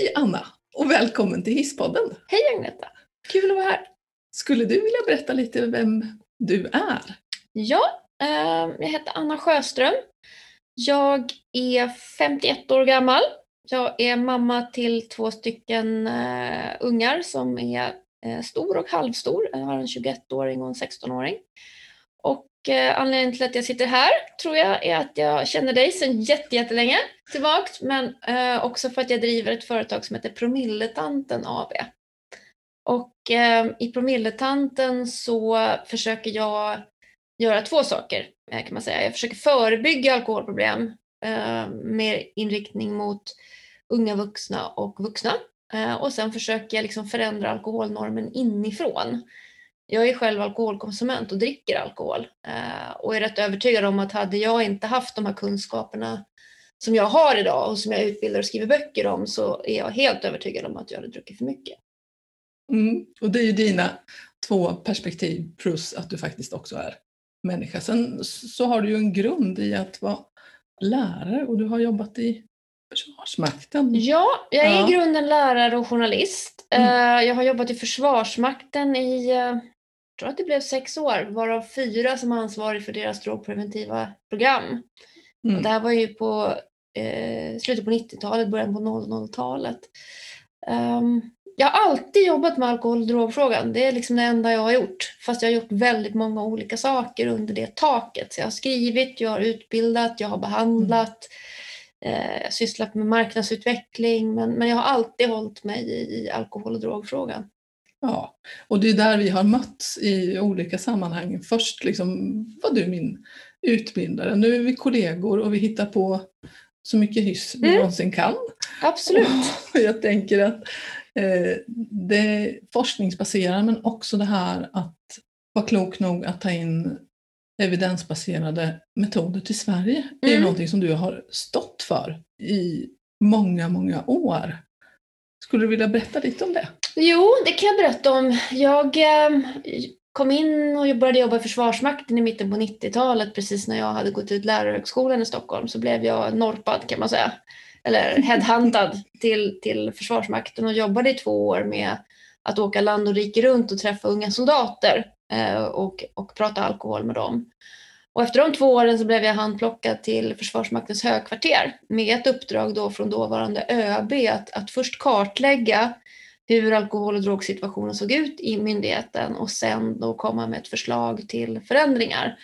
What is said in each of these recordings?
Hej Anna och välkommen till Hisspodden. Hej Agneta! Kul att vara här. Skulle du vilja berätta lite vem du är? Ja, eh, jag heter Anna Sjöström. Jag är 51 år gammal. Jag är mamma till två stycken eh, ungar som är eh, stor och halvstor. Jag har en 21-åring och en 16-åring. Och Eh, anledningen till att jag sitter här tror jag är att jag känner dig sedan jättelänge tillbaks men eh, också för att jag driver ett företag som heter Promilletanten AB. Och eh, i Promilletanten så försöker jag göra två saker kan man säga. Jag försöker förebygga alkoholproblem med inriktning mot unga vuxna och vuxna. Och sen försöker jag liksom förändra alkoholnormen inifrån. Jag är själv alkoholkonsument och dricker alkohol eh, och är rätt övertygad om att hade jag inte haft de här kunskaperna som jag har idag och som jag utbildar och skriver böcker om så är jag helt övertygad om att jag hade druckit för mycket. Mm. Och det är ju dina två perspektiv plus att du faktiskt också är människa. Sen så har du ju en grund i att vara lärare och du har jobbat i Försvarsmakten. Ja, jag är ja. i grunden lärare och journalist. Mm. Jag har jobbat i Försvarsmakten i, jag tror att det blev sex år, varav fyra som ansvarig för deras drogpreventiva program. Mm. Och det här var ju på eh, slutet på 90-talet, början på 00-talet. Um, ehm, jag har alltid jobbat med alkohol och drogfrågan. Det är liksom det enda jag har gjort. Fast jag har gjort väldigt många olika saker under det taket. Så jag har skrivit, jag har utbildat, jag har behandlat, eh, sysslat med marknadsutveckling. Men, men jag har alltid hållit mig i, i alkohol och drogfrågan. Ja, och det är där vi har mötts i olika sammanhang. Först liksom var du min utbildare, nu är vi kollegor och vi hittar på så mycket hyss vi mm. någonsin kan. Absolut. Och jag tänker att Eh, det är forskningsbaserat men också det här att vara klok nog att ta in evidensbaserade metoder till Sverige. Mm. Det är mm. någonting som du har stått för i många, många år. Skulle du vilja berätta lite om det? Jo, det kan jag berätta om. Jag eh, kom in och började jobba i Försvarsmakten i mitten på 90-talet precis när jag hade gått ut lärarhögskolan i Stockholm så blev jag norpad kan man säga eller headhuntad till, till Försvarsmakten och jobbade i två år med att åka land och rike runt och träffa unga soldater eh, och, och prata alkohol med dem. Och efter de två åren så blev jag handplockad till Försvarsmaktens högkvarter med ett uppdrag då från dåvarande ÖB att, att först kartlägga hur alkohol och drogsituationen såg ut i myndigheten och sen då komma med ett förslag till förändringar.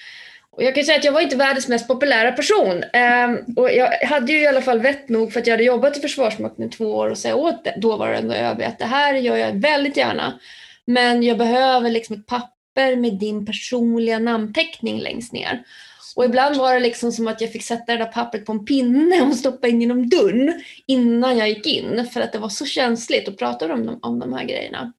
Och jag kan säga att jag var inte världens mest populära person. Ehm, och jag hade ju i alla fall vett nog för att jag hade jobbat i Försvarsmakten i två år och säga åt dåvarande ÖB att det här gör jag väldigt gärna. Men jag behöver liksom ett papper med din personliga namnteckning längst ner. Och ibland var det liksom som att jag fick sätta det där pappret på en pinne och stoppa in genom dörren innan jag gick in. För att det var så känsligt att prata om, om de här grejerna.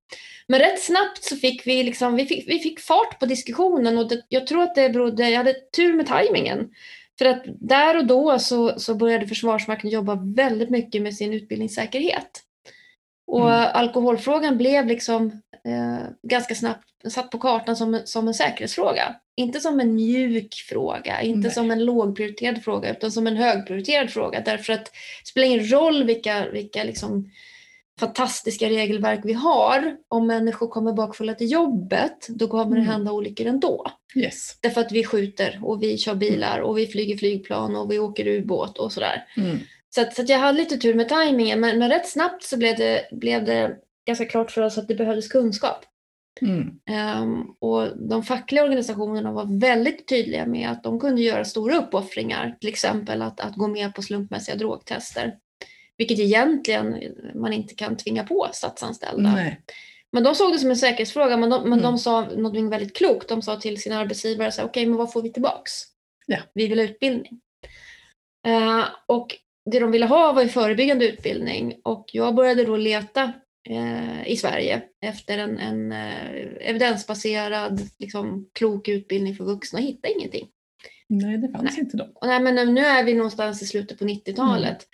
Men rätt snabbt så fick vi, liksom, vi, fick, vi fick fart på diskussionen och det, jag tror att det berodde, jag hade tur med tajmingen. För att där och då så, så började Försvarsmakten jobba väldigt mycket med sin utbildningssäkerhet. Och mm. alkoholfrågan blev liksom eh, ganska snabbt satt på kartan som, som en säkerhetsfråga. Inte som en mjuk fråga, inte Nej. som en lågprioriterad fråga, utan som en högprioriterad fråga. Därför att det spelar ingen roll vilka, vilka liksom fantastiska regelverk vi har, om människor kommer bakfulla till jobbet, då kommer det mm. hända olyckor ändå. Yes. Därför att vi skjuter och vi kör bilar och vi flyger flygplan och vi åker ubåt och sådär. Mm. Så, att, så att jag hade lite tur med tajmingen, men, men rätt snabbt så blev det, blev det ganska klart för oss att det behövdes kunskap. Mm. Um, och de fackliga organisationerna var väldigt tydliga med att de kunde göra stora uppoffringar, till exempel att, att gå med på slumpmässiga drogtester. Vilket egentligen man inte kan tvinga på statsanställda. Nej. Men de såg det som en säkerhetsfråga, men de, men mm. de sa något väldigt klokt. De sa till sina arbetsgivare, okej, okay, men vad får vi tillbaks? Ja. Vi vill ha utbildning. Uh, och det de ville ha var ju förebyggande utbildning och jag började då leta uh, i Sverige efter en, en uh, evidensbaserad, liksom, klok utbildning för vuxna och hittade ingenting. Nej, det fanns nej. inte då. Nej, men nu är vi någonstans i slutet på 90-talet. Mm.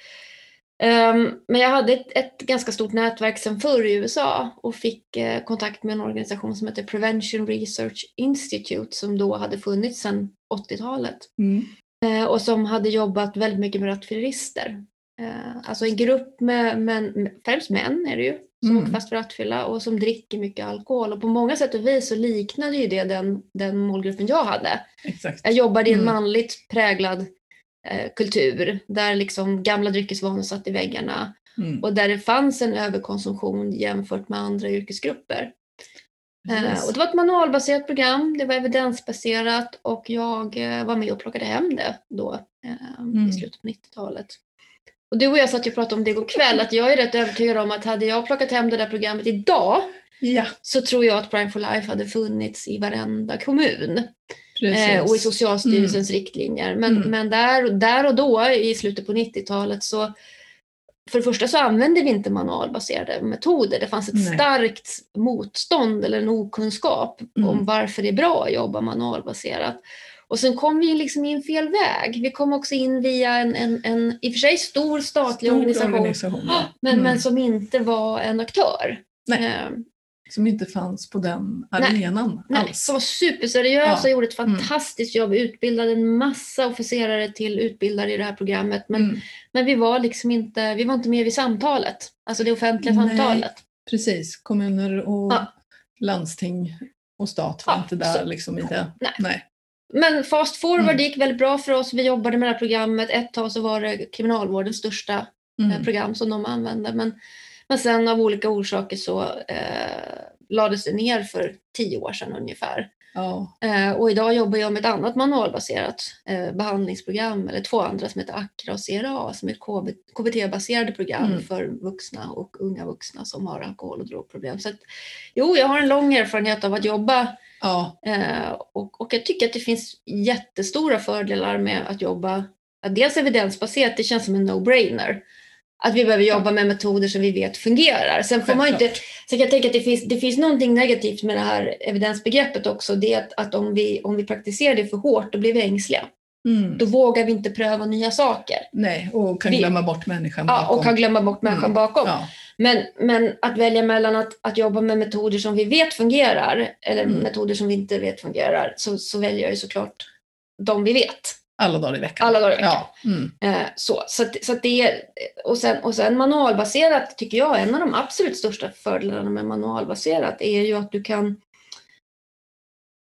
Um, men jag hade ett, ett, ganska stort nätverk sedan förr i USA och fick uh, kontakt med en organisation som heter Prevention Research Institute som då hade funnits sedan 80-talet. Mm. Uh, och som hade jobbat väldigt mycket med rattfyllerister. Eh, alltså en grupp med, med främst män är det ju, som Mm. fast för rattfylla och som dricker mycket alkohol. Och på många sätt och vis så liknade ju det den, den målgruppen jag hade. Exakt. Jag jobbade i en Mm. manligt präglad eh, kultur där liksom gamla dryckesvanor satt i väggarna Mm. och där det fanns en överkonsumtion jämfört med andra yrkesgrupper. Eh, Precis. och det var ett manualbaserat program, det var evidensbaserat och jag eh, var med och plockade hem det då eh, Mm. i slutet på 90-talet. Och du och jag satt ju och pratade om det igår kväll, att jag är rätt övertygad om att hade jag plockat hem det där programmet idag Ja, så tror jag att Prime for Life hade funnits i varenda kommun precis. och i Socialstyrelsens riktlinjer. Men, Mm. men där, där och då i slutet på 90-talet så för det första så använde vi inte manualbaserade metoder. Det fanns ett Nej. starkt motstånd eller en okunskap Mm. om varför det är bra att jobba manualbaserat. Och sen kom vi liksom in fel väg. Vi kom också in via en, en, en i och för sig stor statlig Stor organisation, organisation, men, Mm. men som inte var en aktör. Nej. Som inte fanns på den arenan Nej, alls. som var superseriösa Ja. och gjorde ett Mm. fantastiskt jobb. Utbildade en massa officerare till utbildare i det här programmet. Men, Mm. men vi var liksom inte, vi var inte med vid samtalet. Alltså det offentliga Nej. samtalet. Precis, kommuner och Ja. landsting och stat var Ja, inte där så- liksom i det. Nej. Nej. Men fast forward Mm. gick väldigt bra för oss. Vi jobbade med det här programmet. Ett tag så var det kriminalvårdens största eh, Mm. program som de använde. Men, men sen av olika orsaker så eh, lades det ner för tio år sedan ungefär. Ja. Eh, och idag jobbar jag med ett annat manualbaserat eh, behandlingsprogram, eller två andra som heter ACRA och CRA, som är ett KB, KBT-baserade program Mm. för vuxna och unga vuxna som har alkohol och drogproblem. Så att, jo, jag har en lång erfarenhet av att jobba ja, eh, och, och jag tycker att det finns jättestora fördelar med att jobba, att dels evidensbaserat, det känns som en no-brainer. Att vi behöver jobba med metoder som vi vet fungerar. Sen får man inte. Sen kan jag tänka att det finns, det finns någonting negativt med det här evidensbegreppet också. Det är att, att om, vi, om vi praktiserar det för hårt, då blir vi ängsliga. mm. Då vågar vi inte pröva nya saker. Nej, och kan Vi- glömma bort människan Ja, bakom. och kan glömma bort människan Mm. bakom. Ja, Men, men att välja mellan att, att jobba med metoder som vi vet fungerar eller Mm. metoder som vi inte vet fungerar, så, så väljer jag ju såklart de vi vet. Alla dagar i veckan. Alla dagar i veckan. Ja. Mm. Eh, så så, att, så att det är, och, sen, och sen manualbaserat tycker jag, en av de absolut största fördelarna med manualbaserat är ju att du kan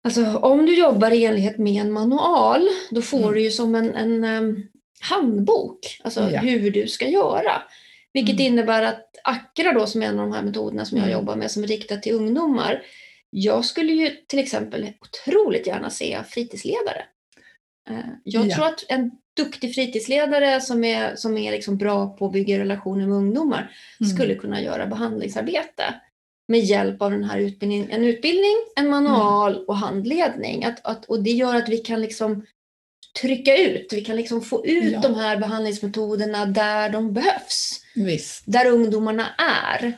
Alltså om du jobbar i enlighet med en manual, då får Mm. du ju som en, en em, handbok, alltså Ja. hur du ska göra. Vilket Mm. innebär att ACRA då, som är en av de här metoderna som jag Mm. jobbar med, som är riktat till ungdomar. Jag skulle ju till exempel otroligt gärna se fritidsledare. Eh, Jag Ja. tror att en duktig fritidsledare som är, som är liksom bra på att bygga relationer med ungdomar Mm. skulle kunna göra behandlingsarbete med hjälp av den här utbildningen. En utbildning, en manual och handledning. Att, att, och det gör att vi kan liksom trycka ut, vi kan liksom få ut Ja. de här behandlingsmetoderna där de behövs. Visst. Där ungdomarna är.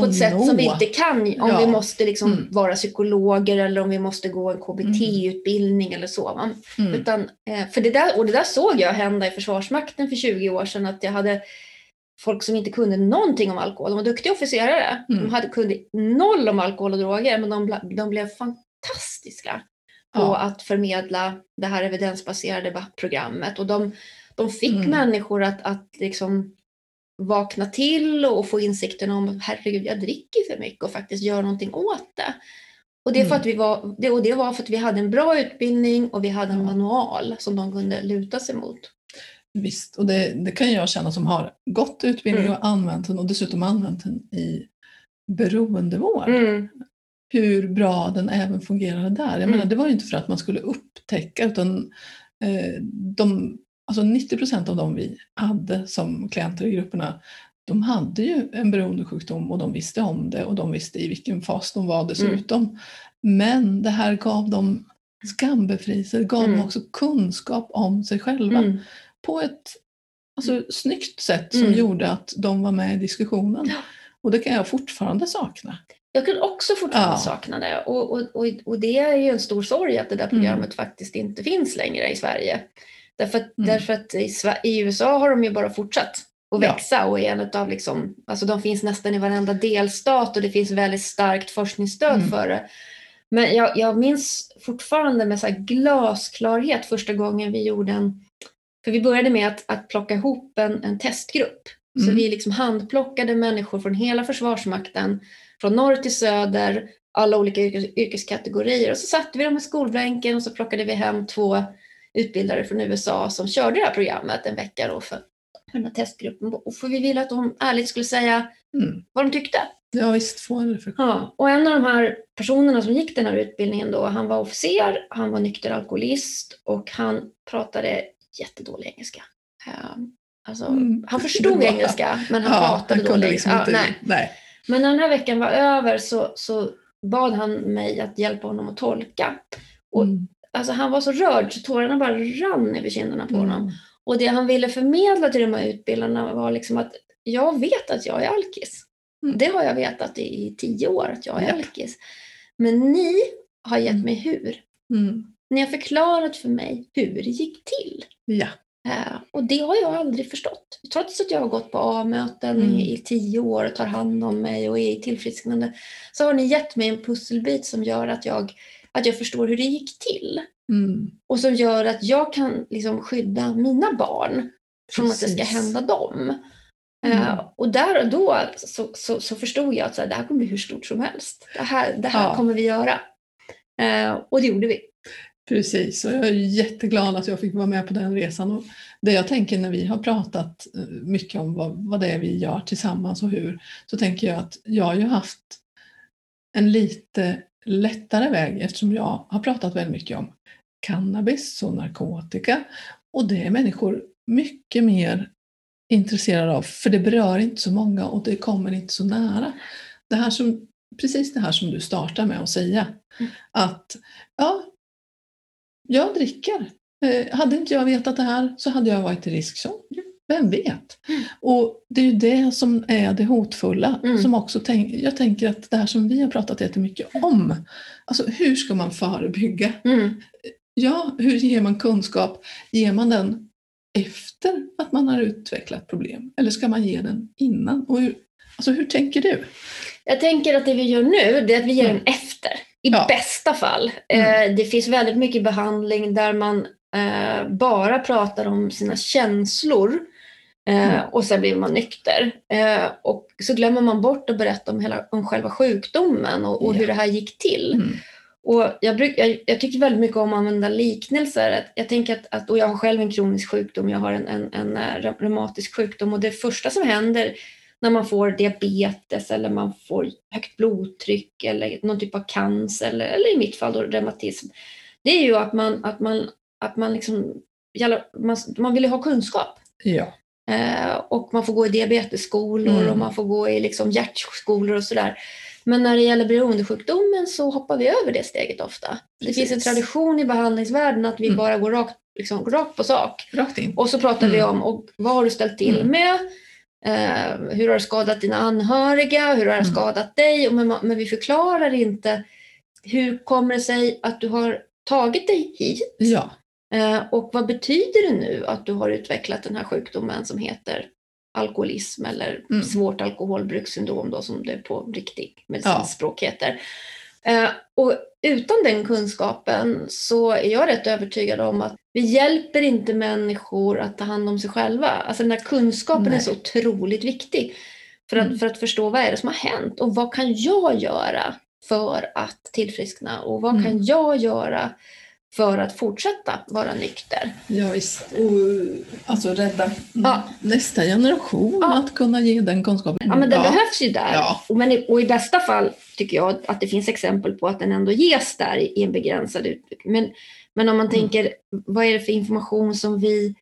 På ett sätt som vi inte kan om Ja. vi måste liksom Mm. vara psykologer eller om vi måste gå en KBT-utbildning eller så. Mm. Utan, eh, för det där, och det där såg jag hända i Försvarsmakten för 20 år sedan, att jag hade folk som inte kunde någonting om alkohol. De var duktiga officerare. Mm. De hade kunde noll om alkohol och droger, men de, de blev fantastiska på Ja. att förmedla det här evidensbaserade ba- programmet. Och de, de fick Mm. människor att, att liksom vakna till och få insikten om herregud, jag dricker för mycket och faktiskt gör någonting åt det. Och det, för Mm. att vi var, det, och det var för att vi hade en bra utbildning och vi hade en manual som de kunde luta sig mot. Visst, och det, det kan jag känna som har gått utbildning Mm. och använt den och dessutom använt den i beroendevård. Mm. Hur bra den även fungerade där. Jag Mm. menar, det var ju inte för att man skulle upptäcka utan eh, de, alltså 90 procent av dem vi hade som klienter i grupperna de hade ju en beroendesjukdom och de visste om det och de visste i vilken fas de var dessutom. Men det här gav dem skambefrielse, gav Mm. dem också kunskap om sig själva Mm. på ett alltså, snyggt sätt som Mm. gjorde att de var med i diskussionen. Och det kan jag fortfarande sakna. Jag kan också fortfarande Ja. sakna det. Och, och, och, och det är ju en stor sorg att det där Mm. programmet faktiskt inte finns längre i Sverige. Därför Mm. därför att i, i USA har de ju bara fortsatt att Ja. växa och är en utav liksom, alltså de finns nästan i varenda delstat och det finns väldigt starkt forskningsstöd Mm. för det. Men jag, jag minns fortfarande med så glasklarhet första gången vi gjorde en, För vi började med att, att plocka ihop en, en testgrupp. Så Mm. vi liksom handplockade människor från hela Försvarsmakten, från norr till söder, alla olika yrkes, yrkeskategorier. Och så satte vi dem i skolbänken och så plockade vi hem två utbildare från USA som körde det här programmet en vecka då för den här testgruppen. Och för vi ville att de ärligt skulle säga Mm. vad de tyckte. Ja visst, få en reflektion. Ja, och en av de här personerna som gick den här utbildningen då, han var officer, han var nykter alkoholist och han pratade jättedålig engelska. Eh, Alltså, Mm. Han förstod var- engelska, men han Ja, pratade han dålig liksom engelska. inte... Ja, nej. nej. Men när den här veckan var över så, så bad han mig att hjälpa honom att tolka. Och Mm. Alltså, han var så rörd så tårarna bara rann över kinderna på honom. Mm. Och det han ville förmedla till de här utbildarna var liksom att jag vet att jag är alkis. Mm. Det har jag vetat i, tio år att jag är Japp. alkis. Men ni har gett Mm. mig hur. Mm. Ni har förklarat för mig hur det gick till. Ja. Eh, och det har jag aldrig förstått. Trots att jag har gått på A-möten Mm. i, i tio år och tar hand om mig och är i tillfrisknande så har ni gett mig en pusselbit som gör att jag, att jag förstår hur det gick till. Mm. Och som gör att jag kan liksom skydda mina barn från att det ska Precis. hända dem. Mm. Eh, och där och då så, så, så förstod jag att så här, det här kommer bli hur stort som helst. Det här, det här Ja. kommer vi göra. Eh, och det gjorde vi. Precis, och jag är jätteglad att jag fick vara med på den resan. Och det jag tänker när vi har pratat eh, mycket om vad, vad det är vi gör tillsammans och hur, så tänker jag att jag har ju haft en lite lättare väg eftersom jag har pratat väldigt mycket om cannabis och narkotika. Och det är människor mycket mer intresserade av, för det berör inte så många och det kommer inte så nära. Det här som, precis det här som du startar med att säga, Mm. att ja, jag dricker. Eh, hade inte jag vetat det här så hade jag varit i riskzon. Vem vet? Mm. Och det är ju det som är det hotfulla. Mm. Som också tänk, jag tänker att det här som vi har pratat jättemycket om. Alltså hur ska man förebygga? Mm. Ja, hur ger man kunskap? Ger man den efter att man har utvecklat problem? Eller ska man ge den innan? Och hur, alltså hur tänker du? Jag tänker att det vi gör nu det är att vi ger Mm. den efter. I Ja. bästa fall. Mm. Eh, det finns väldigt mycket behandling där man eh, bara pratar om sina känslor Mm. och sen blir man nykter. Eh, och så glömmer man bort att berätta om, hela, om själva sjukdomen och, och hur det här gick till. Mm. Och jag, bruk, jag, jag tycker väldigt mycket om att använda liknelser. Att, jag tänker att, att, och jag har själv en kronisk sjukdom, jag har en, en, en eh, reumatisk sjukdom och det första som händer när man får diabetes eller man får högt blodtryck eller någon typ av cancer eller, eller i mitt fall då reumatism. Det är ju att man, att man, att man liksom, man, man vill ju ha kunskap. Ja. Eh, och man får gå i diabetesskolor Mm. och man får gå i liksom hjärtskolor och sådär. Men när det gäller beroendesjukdomen så hoppar vi över det steget ofta. Det Precis. finns en tradition i behandlingsvärlden att vi Mm. bara går rakt, liksom, rakt på sak. Rakt in. Och så pratar vi Mm. om och vad har du ställt till Mm. med? Eh, hur har det skadat dina anhöriga? Hur har det Mm. skadat dig? Och Men, men vi förklarar inte hur kommer det sig att du har tagit dig hit? Ja. Eh, och vad betyder det nu att du har utvecklat den här sjukdomen som heter alkoholism eller Mm. svårt alkoholbrukssyndrom då, som det på riktigt medicinskt språk heter. Eh, och utan den kunskapen så är jag rätt övertygad om att vi hjälper inte människor att ta hand om sig själva. Alltså den här kunskapen är Nej. så otroligt viktig för att, Mm. för att förstå vad är det som har hänt och vad kan jag göra för att tillfriskna och vad Mm. kan jag göra för att fortsätta vara nykter. Ja, visst. Och, alltså rädda Ja. nästa generation Ja. att kunna ge den kunskapen. Ja, men det behövs ju där. Ja. Och, men, i- och i bästa fall tycker jag att det finns exempel på att den ändå ges där i, i en begränsad utveckling. Men, men om man Mm. tänker, vad är det för information som vi,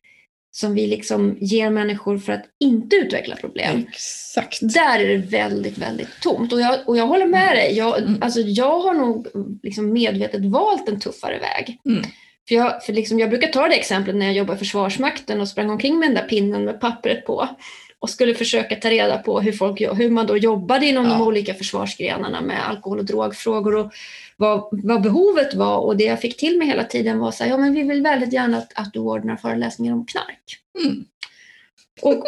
som vi liksom ger människor för att inte utveckla problem? Exakt. Där är det väldigt, väldigt tomt. Och jag, och jag håller med dig. Jag, Mm. alltså, jag har nog liksom medvetet valt en tuffare väg. Mm. För jag, för liksom, jag brukar ta det exemplet när jag jobbade i Försvarsmakten och sprang omkring med den där pinnen med pappret på och skulle försöka ta reda på hur, folk, hur man då jobbade inom de Ja. olika försvarsgrenarna med alkohol och drogfrågor och vad, vad behovet var. Och det jag fick till mig hela tiden var så här, ja men vi vill väldigt gärna att, att du ordnar föreläsningar om knark. Mm. Och,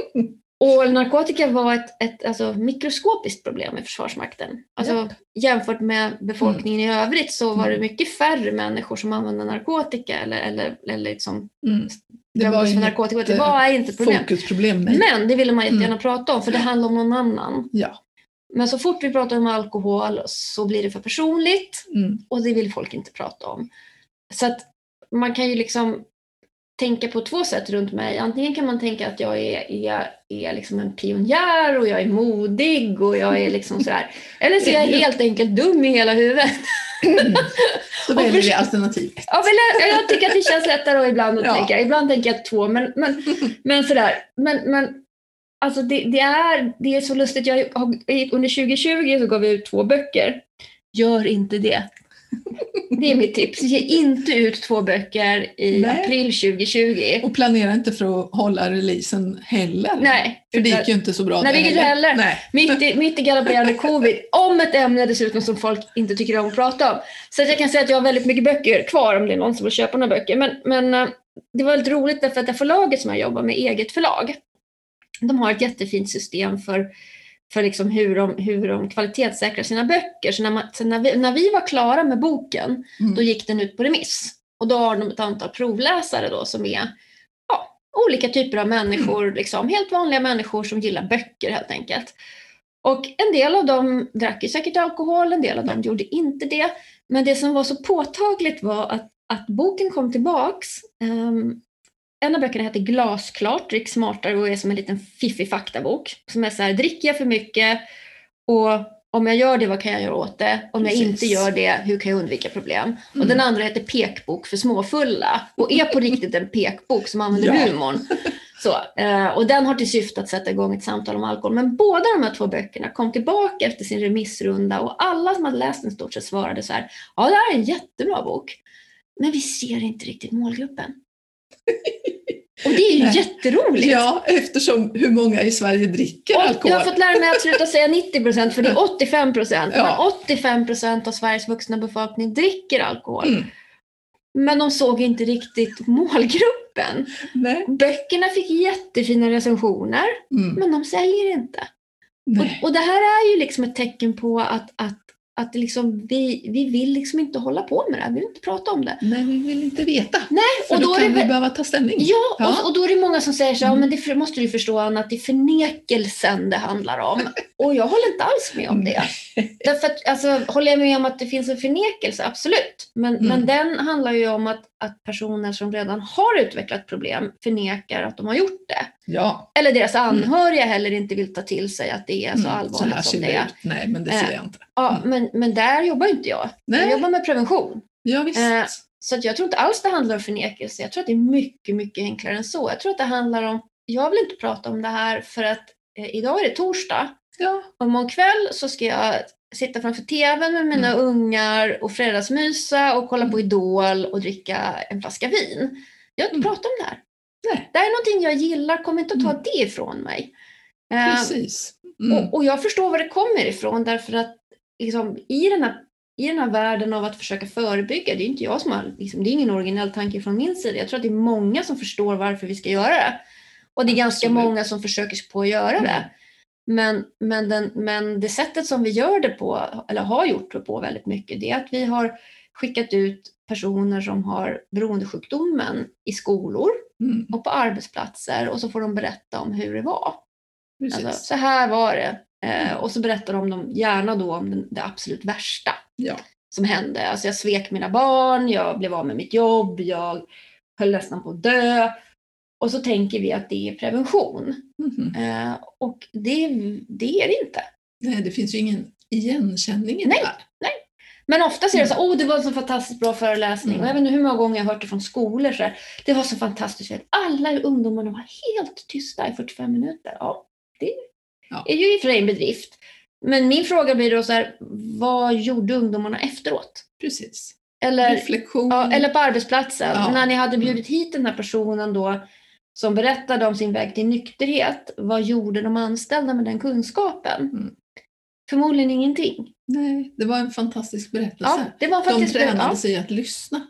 och narkotika var ett, ett alltså, mikroskopiskt problem i Försvarsmakten. Alltså, jämfört med befolkningen i övrigt så var det Mm. mycket färre människor som använde narkotika eller, eller, eller liksom Mm. Det var inget, narkotika. Det eh, var inte ett problem. Fokusproblem, nej. Men det ville man jättegärna Mm. prata om för det handlar om någon annan. Ja. Men så fort vi pratar om alkohol så blir det för personligt Mm. och det vill folk inte prata om. Så att man kan ju liksom tänka på två sätt runt mig. Antingen kan man tänka att jag är, är, är liksom en pionjär och jag är modig och jag är liksom sådär. Eller så är jag helt enkelt dum i hela huvudet. Så Och väljer vi först- alternativ ett. Ja, men jag, tycker att det känns lättare och ibland att Ja. tänka. Ibland tänker jag två, men, men, men sådär. Men, men alltså det, det, är, det är så lustigt. Jag har, under 2020 så gav jag ut två böcker. Gör inte det. Det är mitt tips. Ge inte ut två böcker i Nej. april 2020. Och planera inte för att hålla releasen heller. Nej. För det gick ju inte så bra Nej, det gick heller. Nej. Mitt i, mitt i galopperande covid, om ett ämne dessutom som folk inte tycker om att prata om. Så att jag kan säga att jag har väldigt mycket böcker kvar om det är någon som vill köpa några böcker. Men, men eh, det var väldigt roligt därför att det förlaget som jag jobbar med, eget förlag, de har ett jättefint system för, för liksom hur, de, hur de kvalitetssäkrar sina böcker. Så när, man, så när, vi, när vi var klara med boken, Mm. då gick den ut på remiss. Och då har de ett antal provläsare då som är ja, olika typer av människor, liksom, helt vanliga människor som gillar böcker helt enkelt. Och en del av dem drack ju säkert alkohol, en del av dem gjorde inte det. Men det som var så påtagligt var att, att boken kom tillbaks. Ehm, en av böckerna heter Glasklart, drick smartare och är som en liten fiffig faktabok. Som är så här, dricker jag för mycket och om jag gör det, vad kan jag göra åt det? Om jag Precis. inte gör det, hur kan jag undvika problem? Och Mm. den andra heter Pekbok för småfulla och är på riktigt en pekbok som använder Ja. humorn. Så, eh, och den har till syfte att sätta igång ett samtal om alkohol. Men båda de här två böckerna kom tillbaka efter sin remissrunda och alla som hade läst den stort sett svarade så här. Ja, det här är en jättebra bok. Men vi ser inte riktigt målgruppen. Och det är ju Nej. jätteroligt. Ja, eftersom hur många i Sverige dricker Och alkohol. jag har fått lära mig att sluta säga 90 procent för det är 85 procent. Ja. Men 85 procent av Sveriges vuxna befolkning dricker alkohol. Mm. Men de såg inte riktigt målgruppen. Nej. Böckerna fick jättefina recensioner, Mm. men de säljer inte. Och, och det här är ju liksom ett tecken på att, att, att liksom, vi, vi vill liksom inte hålla på med det här. Vi vill inte prata om det. Nej, vi vill inte veta. Nej, och då, då kan vi vä- behöva ta ställning. Ja, Ja. Och, och då är det många som säger så, ja, Mm. men det måste du förstå Anna, att det är förnekelsen det handlar om. Och jag håller inte alls med om det. Därför att, alltså, håller jag med om att det finns en förnekelse, absolut. Men, Mm. men den handlar ju om att, att personer som redan har utvecklat problem förnekar att de har gjort det. Ja, Eller deras anhöriga heller inte vill ta till sig att det är så mm. allvarligt här som ser det är. ut. Nej, men det Eh, ser jag inte. Ja, men, men där jobbar inte jag. Jag Nej, jobbar med prevention. ja, visst. Eh, Så jag tror inte alls det handlar om förnekelse. Jag tror att det är mycket, mycket enklare än så. Jag tror att det handlar om, jag vill inte prata om det här för att eh, idag är det torsdag. ja. Imorgon kväll så ska jag sitta framför tvn med mina Mm. ungar och fredagsmysa och kolla på Idol och dricka en flaska vin. Jag vill inte Mm. prata om det här. Nej. Det här är någonting jag gillar, kom inte att ta Mm. det ifrån mig. Eh, Precis. Mm. och, och jag förstår var det kommer ifrån därför att liksom, i, den här, i den här världen av att försöka förebygga, det är inte jag som har, liksom, det är ingen originell tanke från min sida. Jag tror att det är många som förstår varför vi ska göra det. Och det är ganska Absolut. många som försöker sig på att göra det. Men, men, den, men det sättet som vi gör det på, eller har gjort det på väldigt mycket, det är att vi har skickat ut personer som har beroendesjukdomen i skolor Mm. och på arbetsplatser och så får de berätta om hur det var. Alltså, så här var det. Eh, och så berättar de dem gärna då om den, det absolut värsta Ja. som hände. Alltså jag svek mina barn, jag blev av med mitt jobb, jag höll nästan på att dö. Och så tänker vi att det är prevention. Mhm. Eh, och det, det är det inte. Nej, det finns ju ingen igenkänning i Nej. det här. Men ofta är det så åh det var en så fantastiskt bra föreläsning. Mm. Och jag vet inte hur många gånger jag har hört det från skolor. Så här, det var så fantastiskt. Alla ungdomarna var helt tysta i 45 minuter. Ja, det Ja. är ju i och för sig en bedrift. Men min fråga blir då så här, vad gjorde ungdomarna efteråt? Precis. Eller, Reflektion. ja, eller på arbetsplatsen. Ja. När ni hade bjudit hit den här personen då som berättade om sin väg till nykterhet. Vad gjorde de anställda med den kunskapen? Mm. Förmodligen ingenting. Nej, det var en fantastisk berättelse. Ja, det var De faktiskt tränade ja. sig att lyssna.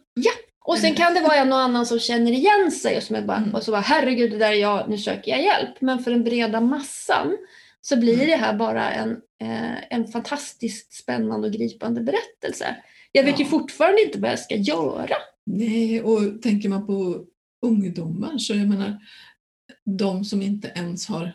Och sen kan det vara en och annan som känner igen sig och som är bara, Mm. och så bara herregud det där är jag, nu söker jag hjälp. Men för den breda massan så blir Mm. det här bara en, eh, en fantastiskt spännande och gripande berättelse. Jag vet ju Ja. fortfarande inte vad jag ska göra. Nej, och tänker man på ungdomar. Så jag menar, de som inte ens har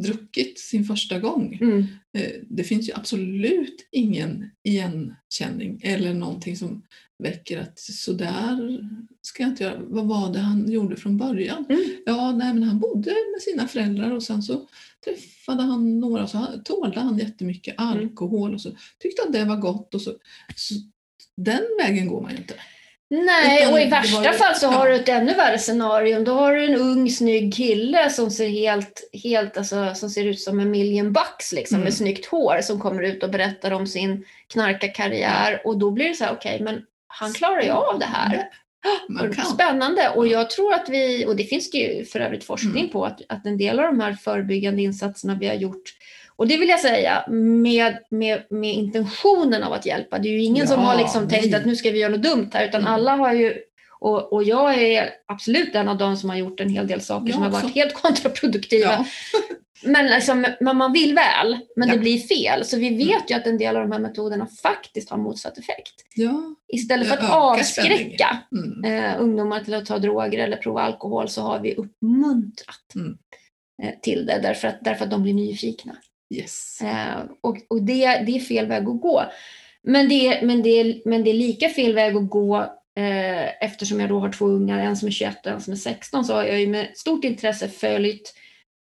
druckit sin första gång. Mm. Eh, Det finns ju absolut ingen igenkänning eller någonting som väcker att så där ska jag inte göra. Vad var det han gjorde från början? Mm. Ja, nej, men han bodde med sina föräldrar och sen så träffade han några och så tålde han jättemycket alkohol och så tyckte han det var gott och så, så den vägen går man ju inte. Nej, Utan och i värsta ju- fall så har ja. du ett ännu värre scenario. Då har du en ung snygg kille som ser helt, helt alltså, som ser ut som en million bucks liksom, Mm. med snyggt hår som kommer ut och berättar om sin knarkarkarriär. Och då blir det så här, okej, men han klarar ju av det här. Spännande. Och jag tror att vi, och det finns det ju för övrigt forskning Mm. på, att, att en del av de här förebyggande insatserna vi har gjort och det vill jag säga med, med, med intentionen av att hjälpa. Det är ju ingen som Ja, har liksom tänkt att nu ska vi göra något dumt här, utan Mm. alla har ju och, och jag är absolut en av de som har gjort en hel del saker Jag som har varit helt kontraproduktiva. Ja. Men, liksom, men man vill väl, men det Ja. blir fel. Så vi vet ju att en del av de här metoderna faktiskt har motsatt effekt. Ja. Istället för att avskräcka Mm. eh, ungdomar till att ta droger eller prova alkohol så har vi uppmuntrat Mm. eh, till det därför att, därför att de blir nyfikna. Yes. Eh, och och det, det är fel väg att gå. Men det, är- men, det, är- men det är lika fel väg att gå eh, eftersom jag då har två ungar, en som är 21 och en som är 16, så har jag ju med stort intresse följt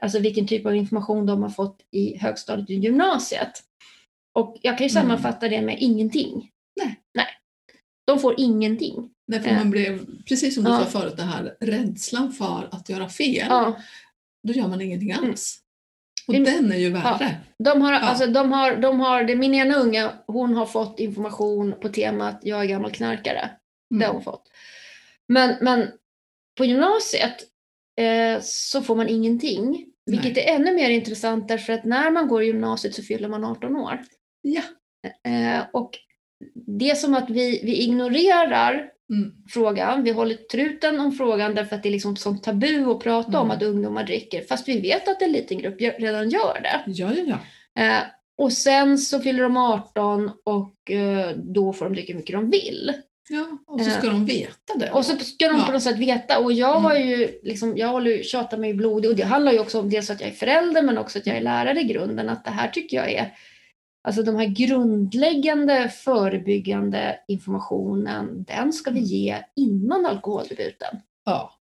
alltså vilken typ av information de har fått i högstadiet och gymnasiet. Och jag kan ju Mm. sammanfatta det med ingenting. Nej. Nej. De får ingenting. Därför Eh. man blev, precis som du Ja. sa förut, det här rädslan för att göra fel. Ja. Då gör man ingenting Mm. alls. Och Det- den är ju värre. De har, Ja. alltså, de har, de har, det, min ena unga, hon har fått information på temat jag är gammal knarkare. Det har Mm. hon fått. Men, men på gymnasiet eh, så får man ingenting. Vilket är ännu mer intressant därför att när man går gymnasiet så fyller man 18 år. Ja. Eh, och det är som att vi, vi ignorerar Mm. frågan. Vi håller truten om frågan därför att det är liksom ett sånt tabu att prata om Mm. att ungdomar dricker. Fast vi vet att en liten grupp redan gör det. Ja, ja, ja. Eh, och sen så fyller de 18 och eh, då får de dricka hur mycket de vill. ja. Och så ska de veta det. Och så ska de Ja. på något sätt veta. Och jag har ju liksom, jag håller tjatar mig blodig och det handlar ju också om dels att jag är förälder men också att jag är lärare i grunden. Att det här tycker jag är, alltså de här grundläggande förebyggande informationen, den ska vi ge innan alkoholdebuten. ja.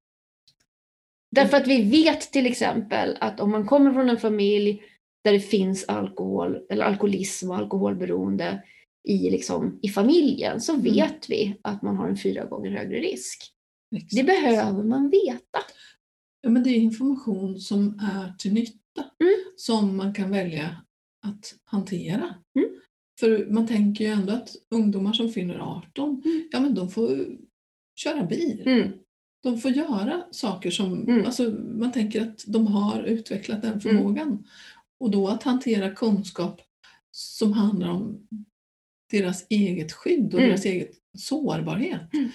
Därför att vi vet till exempel att om man kommer från en familj där det finns alkohol eller alkoholism och alkoholberoende i, liksom, i familjen så vet vi att man har en fyra gånger högre risk. Exakt. Det behöver man veta. Ja, men det är information som är till nytta. Mm. Som man kan välja att hantera. Mm. För man tänker ju ändå att ungdomar som fyller 18, Mm. ja men de får köra bil. Mm. De får göra saker som, Mm. alltså man tänker att de har utvecklat den förmågan. Och då att hantera kunskap som handlar om deras eget skydd och Mm. deras eget sårbarhet. Mm.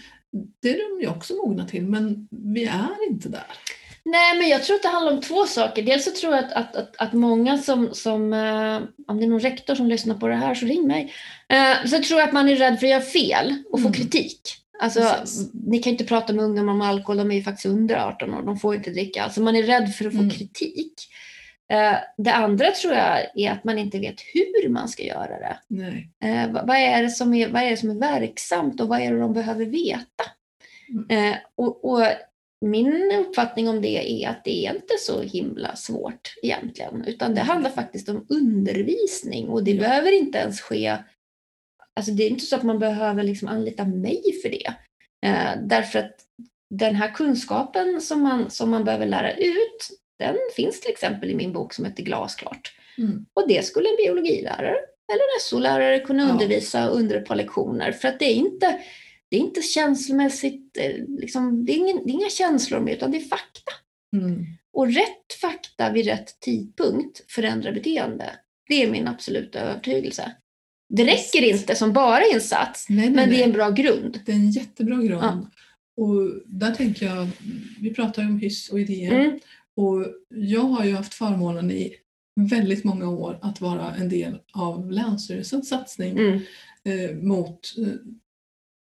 Det är de ju också mogna till men vi är inte där. Nej, men jag tror att det handlar om två saker. Dels så tror jag att, att, att, att många som, som eh, om det är någon rektor som lyssnar på det här så ring mig. Eh, så tror jag att man är rädd för att göra fel och få Mm. kritik. Alltså, Precis. ni kan inte prata med ungdomar om alkohol, de är ju faktiskt under 18 år, de får inte dricka. Alltså man är rädd för att få Mm. kritik. Eh, det andra tror jag är att man inte vet hur man ska göra det. Nej. Eh, vad, vad, är det som är, vad är det som är verksamt och vad är det de behöver veta? Mm. Eh, och, och min uppfattning om det är att det är inte så himla svårt egentligen, utan det handlar faktiskt om undervisning och det Ja. behöver inte ens ske, alltså det är inte så att man behöver liksom anlita mig för det. Eh, därför att den här kunskapen som man, som man behöver lära ut, den finns till exempel i min bok som heter Glasklart. Mm. Och det skulle en biologilärare eller en SO-lärare kunna Ja. undervisa under ett par lektioner. För att det är inte, det är inte känslomässigt, eh, liksom, det, är ingen, det är inga känslor med utan det är fakta. Mm. Och rätt fakta vid rätt tidpunkt förändrar beteende. Det är min absoluta övertygelse. Det räcker inte som bara insats, Nej, nej, men det är en bra grund. Det är en jättebra grund. Ja. Och där tänker jag, vi pratar ju om hyss och idéer. Mm. Och jag har ju haft förmånen i väldigt många år att vara en del av Länsstyrelsens satsning Mm. eh, mot eh,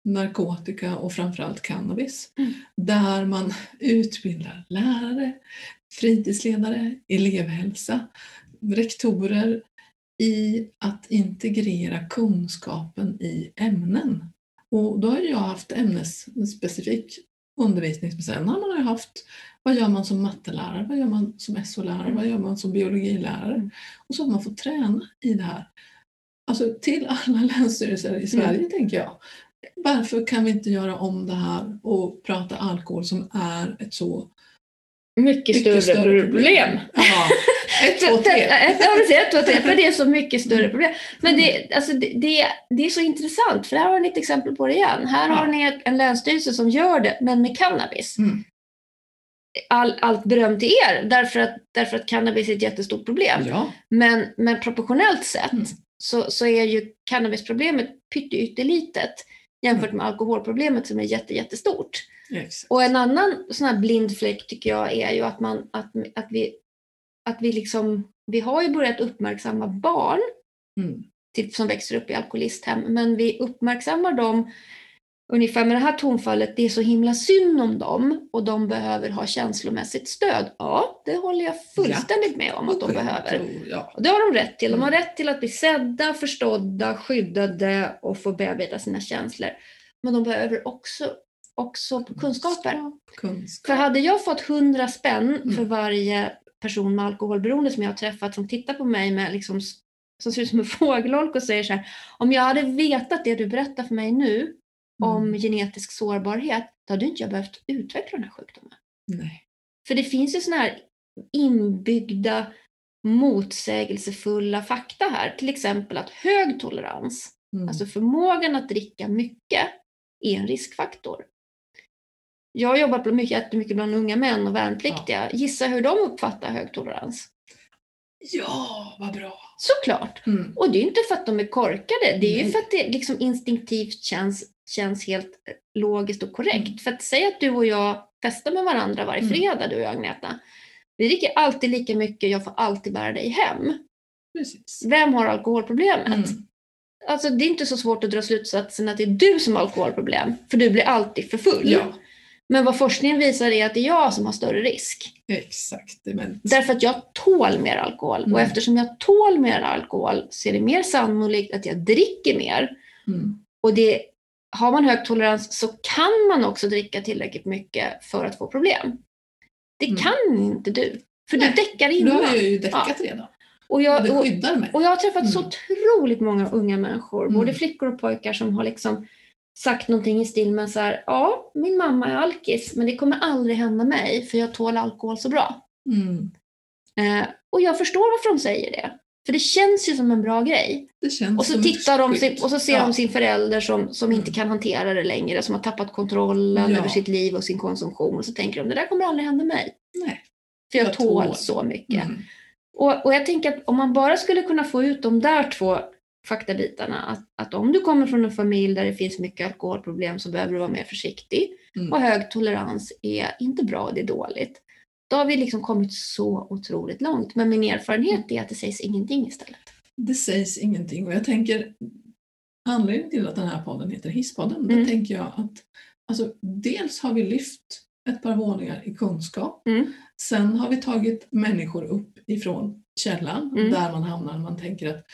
narkotika och framförallt cannabis. Mm. Där man utbildar lärare, fritidsledare, elevhälsa, rektorer i att integrera kunskapen i ämnen. Och då har jag haft ämnesspecifik undervisning. Sen har man haft vad gör man som mattelärare, vad gör man som SO-lärare, vad gör man som biologilärare? Mm. Och så har man fått träna i det här. Alltså till alla länsstyrelser i Sverige Mm. tänker jag. Varför kan vi inte göra om det här och prata alkohol som är ett så Mycket, mycket större, problem. Ja, ett, två, tre. Ett, två, tre. För det är så mycket större problem. Men det, alltså det, det, det är så intressant, för här har ni ett exempel på det igen. Här har Ja. ni ett- en länsstyrelse som gör det, men med cannabis. Mm. All, allt beröm till er, därför att, därför att cannabis är ett jättestort problem. Ja, Men, men proportionellt sett Mm. så, så är ju cannabisproblemet pyttelitet jämfört med alkoholproblemet som är jätte, jättestort. exakt. Och en annan sån här blind fläck tycker jag är ju att, man, att, att, vi, att vi liksom, vi har ju börjat uppmärksamma barn Mm. till, som växer upp i alkoholisthem, men vi uppmärksammar dem ungefär med det här tonfallet, det är så himla synd om dem och de behöver ha känslomässigt stöd. Ja, det håller jag fullständigt med om att de behöver. Och det har de rätt till. De har Mm. rätt till att bli sedda, förstådda, skyddade och få bearbeta sina känslor. Men de behöver också, också kunskaper. Kunskap. För hade jag fått 100 spänn Mm. för varje person med alkoholberoende som jag har träffat som tittar på mig med liksom, som ser ut som en fågelholk och säger så här. Om jag hade vetat det du berättar för mig nu om Mm. genetisk sårbarhet, då hade inte jag behövt utveckla den här sjukdomen. Nej. För det finns ju sådana här inbyggda motsägelsefulla fakta här. Till exempel att hög tolerans, Mm. alltså förmågan att dricka mycket, är en riskfaktor. Jag har jobbat mycket, jättemycket bland unga män och värnpliktiga. Gissa hur de uppfattar hög tolerans? Ja, vad bra. Såklart! Mm. Och det är inte för att de är korkade, det är ju för att det liksom instinktivt känns, känns helt eh, logiskt och korrekt. Mm. För att säga att du och jag festar med varandra varje Mm. fredag, du och jag Agneta. Vi dricker alltid lika mycket, jag får alltid bära dig hem. Precis. Vem har alkoholproblemet? Mm. Alltså det är inte så svårt att dra slutsatsen att det är du som har alkoholproblem, för du blir alltid för full. Ja, Men vad forskningen visar är att det är jag som har större risk. exakt. Men, Därför att jag tål mer alkohol. Och Mm. eftersom jag tål mer alkohol så är det mer sannolikt att jag dricker mer. mm. Och det, har man hög tolerans så kan man också dricka tillräckligt mycket för att få problem. Det Mm. kan inte du. För Nej, du däckar innan. har jag ju däckat redan. Och Och jag, och, mig. och jag har träffat så Mm. otroligt många unga människor, Mm. både flickor och pojkar, som har liksom sagt någonting i stil med så här, ja, min mamma är alkis, men det kommer aldrig hända mig, för jag tål alkohol så bra. Mm. Eh, och jag förstår varför de säger det. För det känns ju som en bra grej. Och så tittar de sin, och så ser Ja. de sin förälder som, som inte kan hantera det längre, som har tappat kontrollen Ja. över sitt liv och sin konsumtion. Och så tänker de, det där kommer aldrig hända mig. Nej. För jag, Jag tål tål. så mycket. Mm. Och, och jag tänker att om man bara skulle kunna få ut de där två faktabitarna, att, att om du kommer från en familj där det finns mycket alkoholproblem så behöver du vara mer försiktig. Mm. Och hög tolerans är inte bra, det är dåligt. Då har vi liksom kommit så otroligt långt. Men min erfarenhet är att det sägs ingenting istället. Det sägs ingenting och jag tänker anledningen till att den här podden heter Hisspodden, Mm. då tänker jag att alltså, dels har vi lyft ett par våningar i kunskap. Mm. Sen har vi tagit människor upp ifrån källan Mm. där man hamnar när man tänker att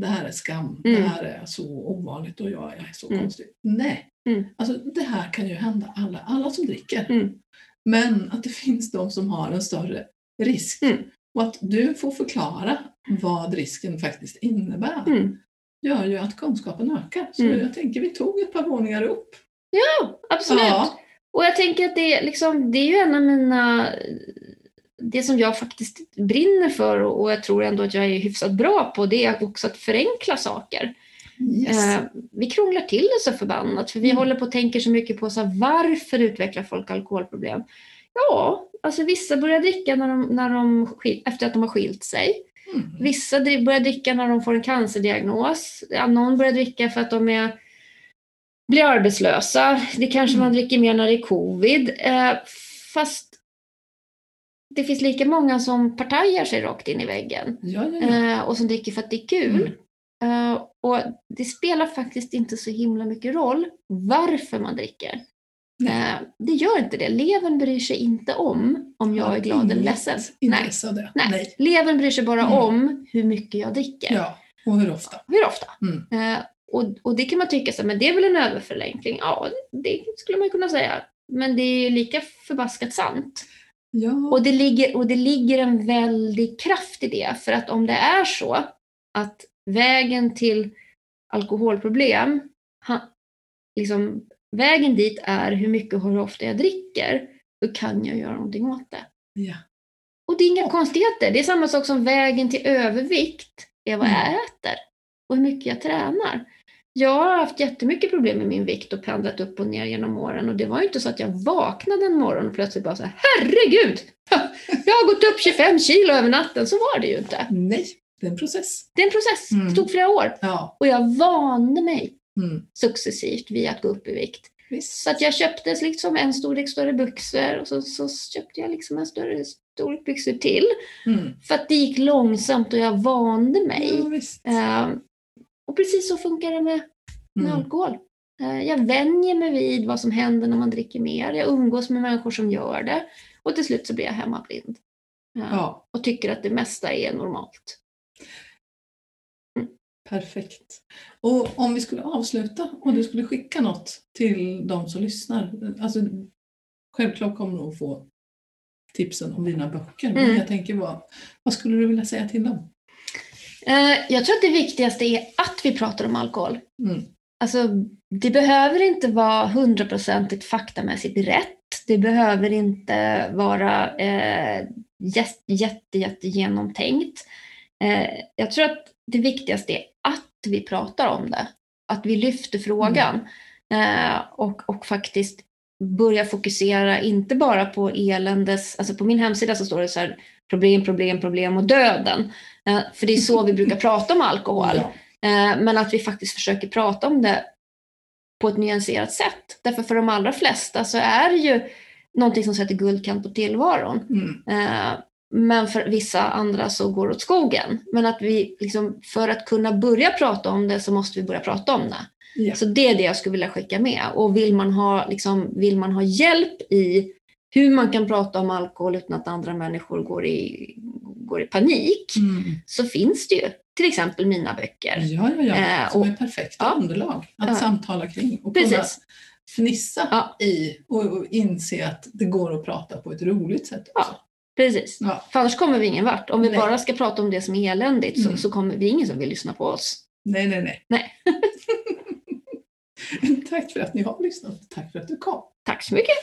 det här är skam, Mm. det här är så ovanligt och jag är så Mm. konstig. Nej, Mm. alltså, det här kan ju hända alla, alla som dricker. Men att det finns de som har en större risk. Mm. Och att du får förklara vad risken faktiskt innebär Mm. gör ju att kunskapen ökar. Så Mm. jag tänker vi tog ett par våningar upp. Ja, absolut. Ja. Och jag tänker att det, är liksom, det är ju en av mina... Det som jag faktiskt brinner för och jag tror ändå att jag är hyfsat bra på, det är också att förenkla saker. Yes. Eh, vi krånglar till det så förbannat, för vi Mm. håller på och tänker så mycket på så här, varför utvecklar folk alkoholproblem? Ja, alltså vissa börjar dricka när de, när de, efter att de har skilt sig. Mm. Vissa börjar dricka när de får en cancerdiagnos. Någon börjar dricka för att de är, blir arbetslösa. Det kanske man Mm. dricker mer när det är covid. Eh, fast det finns lika många som partajar sig rakt in i väggen. Ja, ja, ja. Eh, och som dricker för att det är kul. Mm. Och det spelar faktiskt inte så himla mycket roll varför man dricker. Nej. Eh, det gör inte det. Levern bryr sig inte om om jag är glad eller ledsen. Nej. Nej. Nej. Levern bryr sig bara Mm. om hur mycket jag dricker. Ja, och hur ofta? Hur ofta? Mm. Eh, och, och det kan man tycka, så, men det är väl en överförenkling? Ja, det skulle man kunna säga. Men det är ju lika förbaskat sant. Ja, Och det, ligger, och det ligger en väldig kraft i det. För att om det är så att vägen till alkoholproblem, ha, liksom, vägen dit är hur mycket och hur ofta jag dricker, då kan jag göra någonting åt det. ja. Och det är inga konstigheter. Det är samma sak som vägen till övervikt är vad jag Mm. äter och hur mycket jag tränar. Jag har haft jättemycket problem med min vikt och pendlat upp och ner genom åren och det var ju inte så att jag vaknade en morgon och plötsligt bara så här, herregud! Jag har gått upp 25 kilo över natten, så var det ju inte. Nej, det är en process. Det är en process, Mm. det tog flera år. Ja, Och jag vande mig mm. successivt vid att gå upp i vikt. visst. Så att jag köpte liksom en storlek större byxor och så, så köpte jag liksom en större storlek byxor till. Mm. För att det gick långsamt och jag vande mig. Ja. Eh, och precis så funkar det med, med Mm. alkohol. Eh, jag vänjer mig vid vad som händer när man dricker mer. Jag umgås med människor som gör det. Och till slut så blir jag hemmablind. Eh, Ja, Och tycker att det mesta är normalt. Perfekt. Och om vi skulle avsluta och du skulle skicka något till de som lyssnar. Alltså, självklart kommer de att få tipsen om dina böcker, men Mm. jag tänker vad, vad skulle du vilja säga till dem? Eh, jag tror att det viktigaste är att vi pratar om alkohol. Mm. Alltså, det behöver inte vara hundraprocentigt faktamässigt rätt. Det behöver inte vara eh, jätte, jätte, jätte genomtänkt. Eh, jag tror att det viktigaste är att vi pratar om det. Att vi lyfter frågan. Eh, och, och faktiskt börjar fokusera, inte bara på eländes... Alltså på min hemsida så står det så här problem, problem, problem och döden. Eh, för det är så vi brukar prata om alkohol. Eh, Men att vi faktiskt försöker prata om det på ett nyanserat sätt. Därför för de allra flesta så är det ju någonting som sätter guldkant på tillvaron. Mm. Men för vissa andra så går det åt skogen. Men att vi liksom, för att kunna börja prata om det så måste vi börja prata om det. Ja. Så det är det jag skulle vilja skicka med. Och vill man ha, liksom, vill man ha hjälp i hur man kan prata om alkohol utan att andra människor går i, går i panik Mm. så finns det ju till exempel mina böcker. Ja, ja, ja. Eh, Som och- är perfekta ja. underlag att Ja. samtala kring och kunna Precis. fnissa Ja. i och, och inse att det går att prata på ett roligt sätt också. Precis. Ja. För annars kommer vi ingen vart. Om vi Nej. bara ska prata om det som är eländigt så, Mm. så kommer vi ingen som vill lyssna på oss. Nej, nej, nej. Nej. Tack för att ni har lyssnat. Tack för att du kom. Tack så mycket.